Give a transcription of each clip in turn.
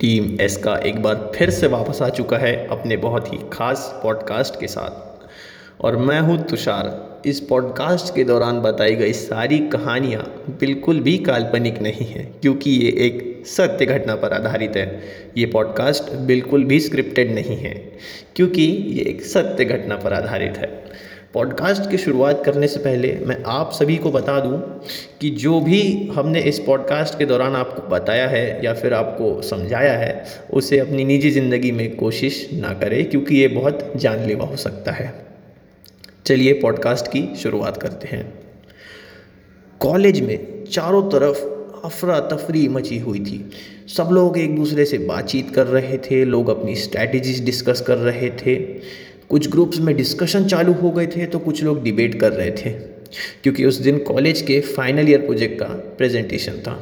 Team S का एक बार फिर से वापस आ चुका है अपने बहुत ही खास पॉडकास्ट के साथ। और मैं हूँ तुषार। इस पॉडकास्ट के दौरान बताई गई सारी कहानियाँ बिल्कुल भी काल्पनिक नहीं हैं, क्योंकि ये एक सत्य घटना पर आधारित है। ये पॉडकास्ट बिल्कुल भी स्क्रिप्टेड नहीं है, क्योंकि ये एक सत्य घटना पर आधारित है। पॉडकास्ट की शुरुआत करने से पहले मैं आप सभी को बता दूँ कि जो भी हमने इस पॉडकास्ट के दौरान आपको बताया है या फिर आपको समझाया है, उसे अपनी निजी ज़िंदगी में कोशिश ना करें, क्योंकि ये बहुत जानलेवा हो सकता है। चलिए पॉडकास्ट की शुरुआत करते हैं। कॉलेज में चारों तरफ़ अफरा तफरी मची हुई थी। सब लोग एक दूसरे से बातचीत कर रहे थे, लोग अपनी स्ट्रैटेजीज डिस्कस कर रहे थे। कुछ ग्रुप्स में डिस्कशन चालू हो गए थे तो कुछ लोग डिबेट कर रहे थे, क्योंकि उस दिन कॉलेज के फाइनल ईयर प्रोजेक्ट का प्रेजेंटेशन था।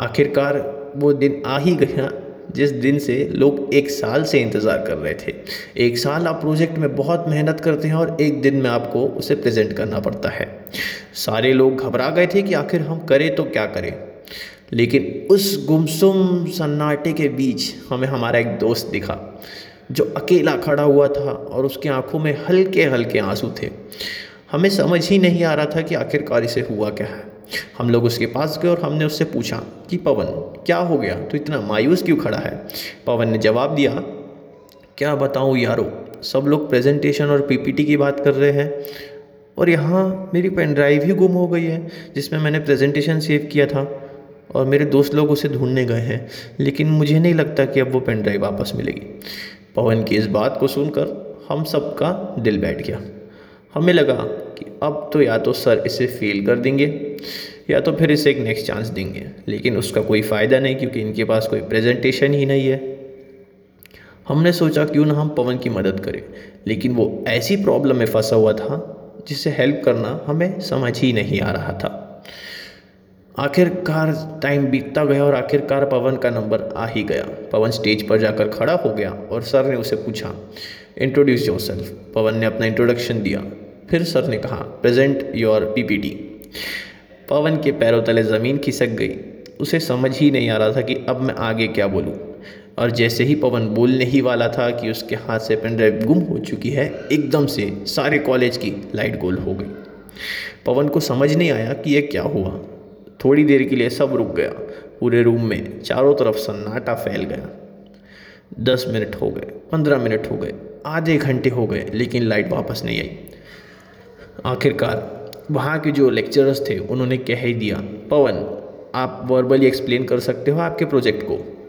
आखिरकार वो दिन आ ही गया, जिस दिन से लोग एक साल से इंतज़ार कर रहे थे। एक साल आप प्रोजेक्ट में बहुत मेहनत करते हैं और एक दिन में आपको उसे प्रेजेंट करना पड़ता है। सारे लोग घबरा गए थे कि आखिर हम करें तो क्या करें। लेकिन उस गुमसुम सन्नाटे के बीच हमें हमारा एक दोस्त दिखा। जो अकेला खड़ा हुआ था और उसकी आँखों में हल्के हल्के आँसू थे। हमें समझ ही नहीं आ रहा था कि आखिरकार इसे हुआ क्या है। हम लोग उसके पास गए और हमने उससे पूछा कि, पवन, क्या हो गया? तो इतना मायूस क्यों खड़ा है? पवन ने जवाब दिया, क्या बताऊँ यारो, सब लोग प्रेजेंटेशन और पीपीटी की बात कर रहे हैं और यहाँ मेरी पेन ड्राइव ही गुम हो गई है, जिसमें मैंने प्रेजेंटेशन सेव किया था और मेरे दोस्त लोग उसे ढूँढने गए हैं, लेकिन मुझे नहीं लगता कि अब वो पेन ड्राइव वापस मिलेगी। पवन की इस बात को सुनकर हम सब का दिल बैठ गया। हमें लगा कि अब तो या तो सर इसे फेल कर देंगे, या तो फिर इसे एक नेक्स्ट चांस देंगे, लेकिन उसका कोई फ़ायदा नहीं क्योंकि इनके पास कोई प्रेजेंटेशन ही नहीं है। हमने सोचा क्यों ना हम पवन की मदद करें, लेकिन वो ऐसी प्रॉब्लम में फंसा हुआ था जिसे हेल्प करना हमें समझ ही नहीं आ रहा था। आखिरकार टाइम बीतता गया और आखिरकार पवन का नंबर आ ही गया। पवन स्टेज पर जाकर खड़ा हो गया और सर ने उसे पूछा इंट्रोड्यूस योर सेल्फ पवन ने अपना इंट्रोडक्शन दिया। फिर सर ने कहा प्रेजेंट योर पीपीटी पवन के पैरों तले ज़मीन खिसक गई। उसे समझ ही नहीं आ रहा था कि अब मैं आगे क्या बोलूँ। और जैसे ही पवन बोलने ही वाला था कि उसके हाथ से पेन ड्राइव गुम हो चुकी है, एकदम से सारे कॉलेज की लाइट गोल हो गई। पवन को समझ नहीं आया कि यह क्या हुआ। थोड़ी देर के लिए सब रुक गया। पूरे रूम में चारों तरफ़ सन्नाटा फैल गया। दस मिनट हो गए, पंद्रह मिनट हो गए, आधे घंटे हो गए, लेकिन लाइट वापस नहीं आई। आखिरकार वहाँ के जो लेक्चरर्स थे, उन्होंने कह ही दिया, पवन, आप वर्बली एक्सप्लेन कर सकते हो आपके प्रोजेक्ट को?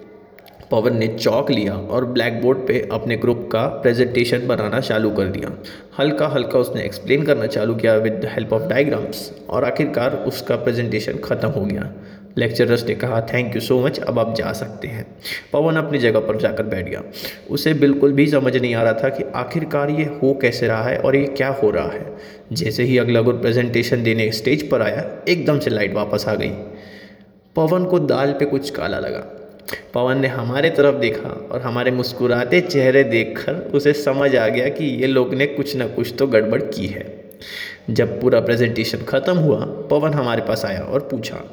पवन ने चौक लिया और ब्लैक बोर्ड पे अपने ग्रुप का प्रेजेंटेशन बनाना चालू कर दिया। हल्का हल्का उसने एक्सप्लेन करना चालू किया with the help of diagrams और आखिरकार उसका प्रेजेंटेशन ख़त्म हो गया। लेक्चरर्स ने कहा थैंक यू सो मच अब आप जा सकते हैं। पवन अपनी जगह पर जाकर बैठ गया। उसे बिल्कुल भी समझ नहीं आ रहा था कि आखिरकार ये हो कैसे रहा है और ये क्या हो रहा है। जैसे ही अगला गुड प्रेजेंटेशन देने स्टेज पर आया, एकदम से लाइट वापस आ गई। पवन को दाल पे कुछ काला लगा। पवन ने हमारे तरफ़ देखा और हमारे मुस्कुराते चेहरे देखकर उसे समझ आ गया कि ये लोग ने कुछ ना कुछ तो गड़बड़ की है। जब पूरा प्रेजेंटेशन ख़त्म हुआ, पवन हमारे पास आया और पूछा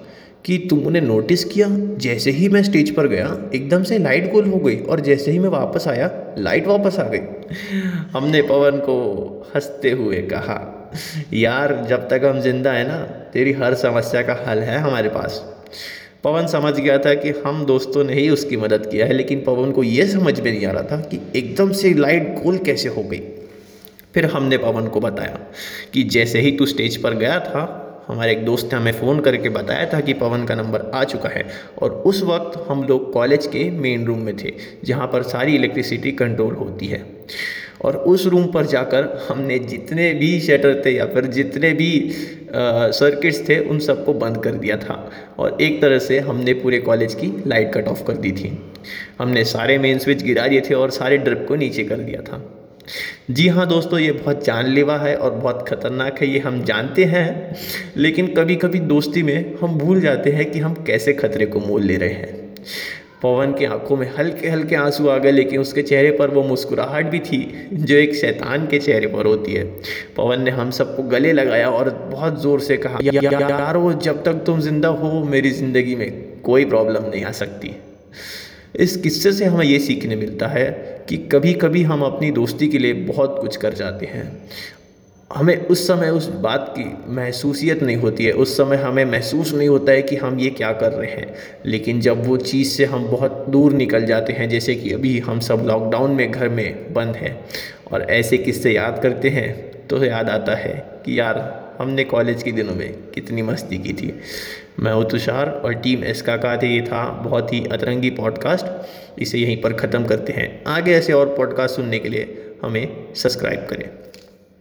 कि तुमने नोटिस किया? जैसे ही मैं स्टेज पर गया, एकदम से लाइट गोल हो गई और जैसे ही मैं वापस आया लाइट वापस आ गई। हमने पवन को हँसते हुए कहा, यार, जब तक हम ज़िंदा हैं ना, तेरी हर समस्या का हल है हमारे पास। पवन समझ गया था कि हम दोस्तों ने ही उसकी मदद किया है, लेकिन पवन को ये समझ में नहीं आ रहा था कि एकदम से लाइट गोल कैसे हो गई। फिर हमने पवन को बताया कि जैसे ही तू स्टेज पर गया था, हमारे एक दोस्त ने हमें फ़ोन करके बताया था कि पवन का नंबर आ चुका है, और उस वक्त हम लोग कॉलेज के मेन रूम में थे, जहाँ पर सारी इलेक्ट्रिसिटी कंट्रोल होती है। और उस रूम पर जाकर हमने जितने भी शटर थे या फिर जितने भी सर्किट्स थे, उन सबको बंद कर दिया था। और एक तरह से हमने पूरे कॉलेज की लाइट कट ऑफ़ कर दी थी। हमने सारे मेन स्विच गिरा दिए थे और सारे ड्रिप को नीचे कर दिया था। जी हाँ दोस्तों, ये बहुत जानलेवा है और बहुत ख़तरनाक है, ये हम जानते हैं। लेकिन कभी कभी दोस्ती में हम भूल जाते हैं कि हम कैसे खतरे को मोल ले रहे हैं। पवन की आँखों में हल्के हल्के आँसू आ गए लेकिन उसके चेहरे पर वो मुस्कुराहट भी थी जो एक शैतान के चेहरे पर होती है। पवन ने हम सबको गले लगाया और बहुत ज़ोर से कहा या, या, या, यार जब तक तुम ज़िंदा हो मेरी ज़िंदगी में कोई प्रॉब्लम नहीं आ सकती। इस किस्से से हमें ये सीखने मिलता है कि कभी कभी हम अपनी दोस्ती के लिए बहुत कुछ कर जाते हैं। हमें उस समय उस बात की महसूसियत नहीं होती है। उस समय हमें महसूस नहीं होता है कि हम ये क्या कर रहे हैं। लेकिन जब वो चीज़ से हम बहुत दूर निकल जाते हैं, जैसे कि अभी हम सब लॉकडाउन में घर में बंद हैं और ऐसे किस्से याद करते हैं तो याद आता है कि यार, हमने कॉलेज के दिनों में कितनी मस्ती की थी। मैं हूँ तुषार और टीम एस का का ये था, बहुत ही अतरंगी पॉडकास्ट इसे यहीं पर ख़त्म करते हैं। आगे ऐसे और पॉडकास्ट सुनने के लिए हमें सब्सक्राइब करें।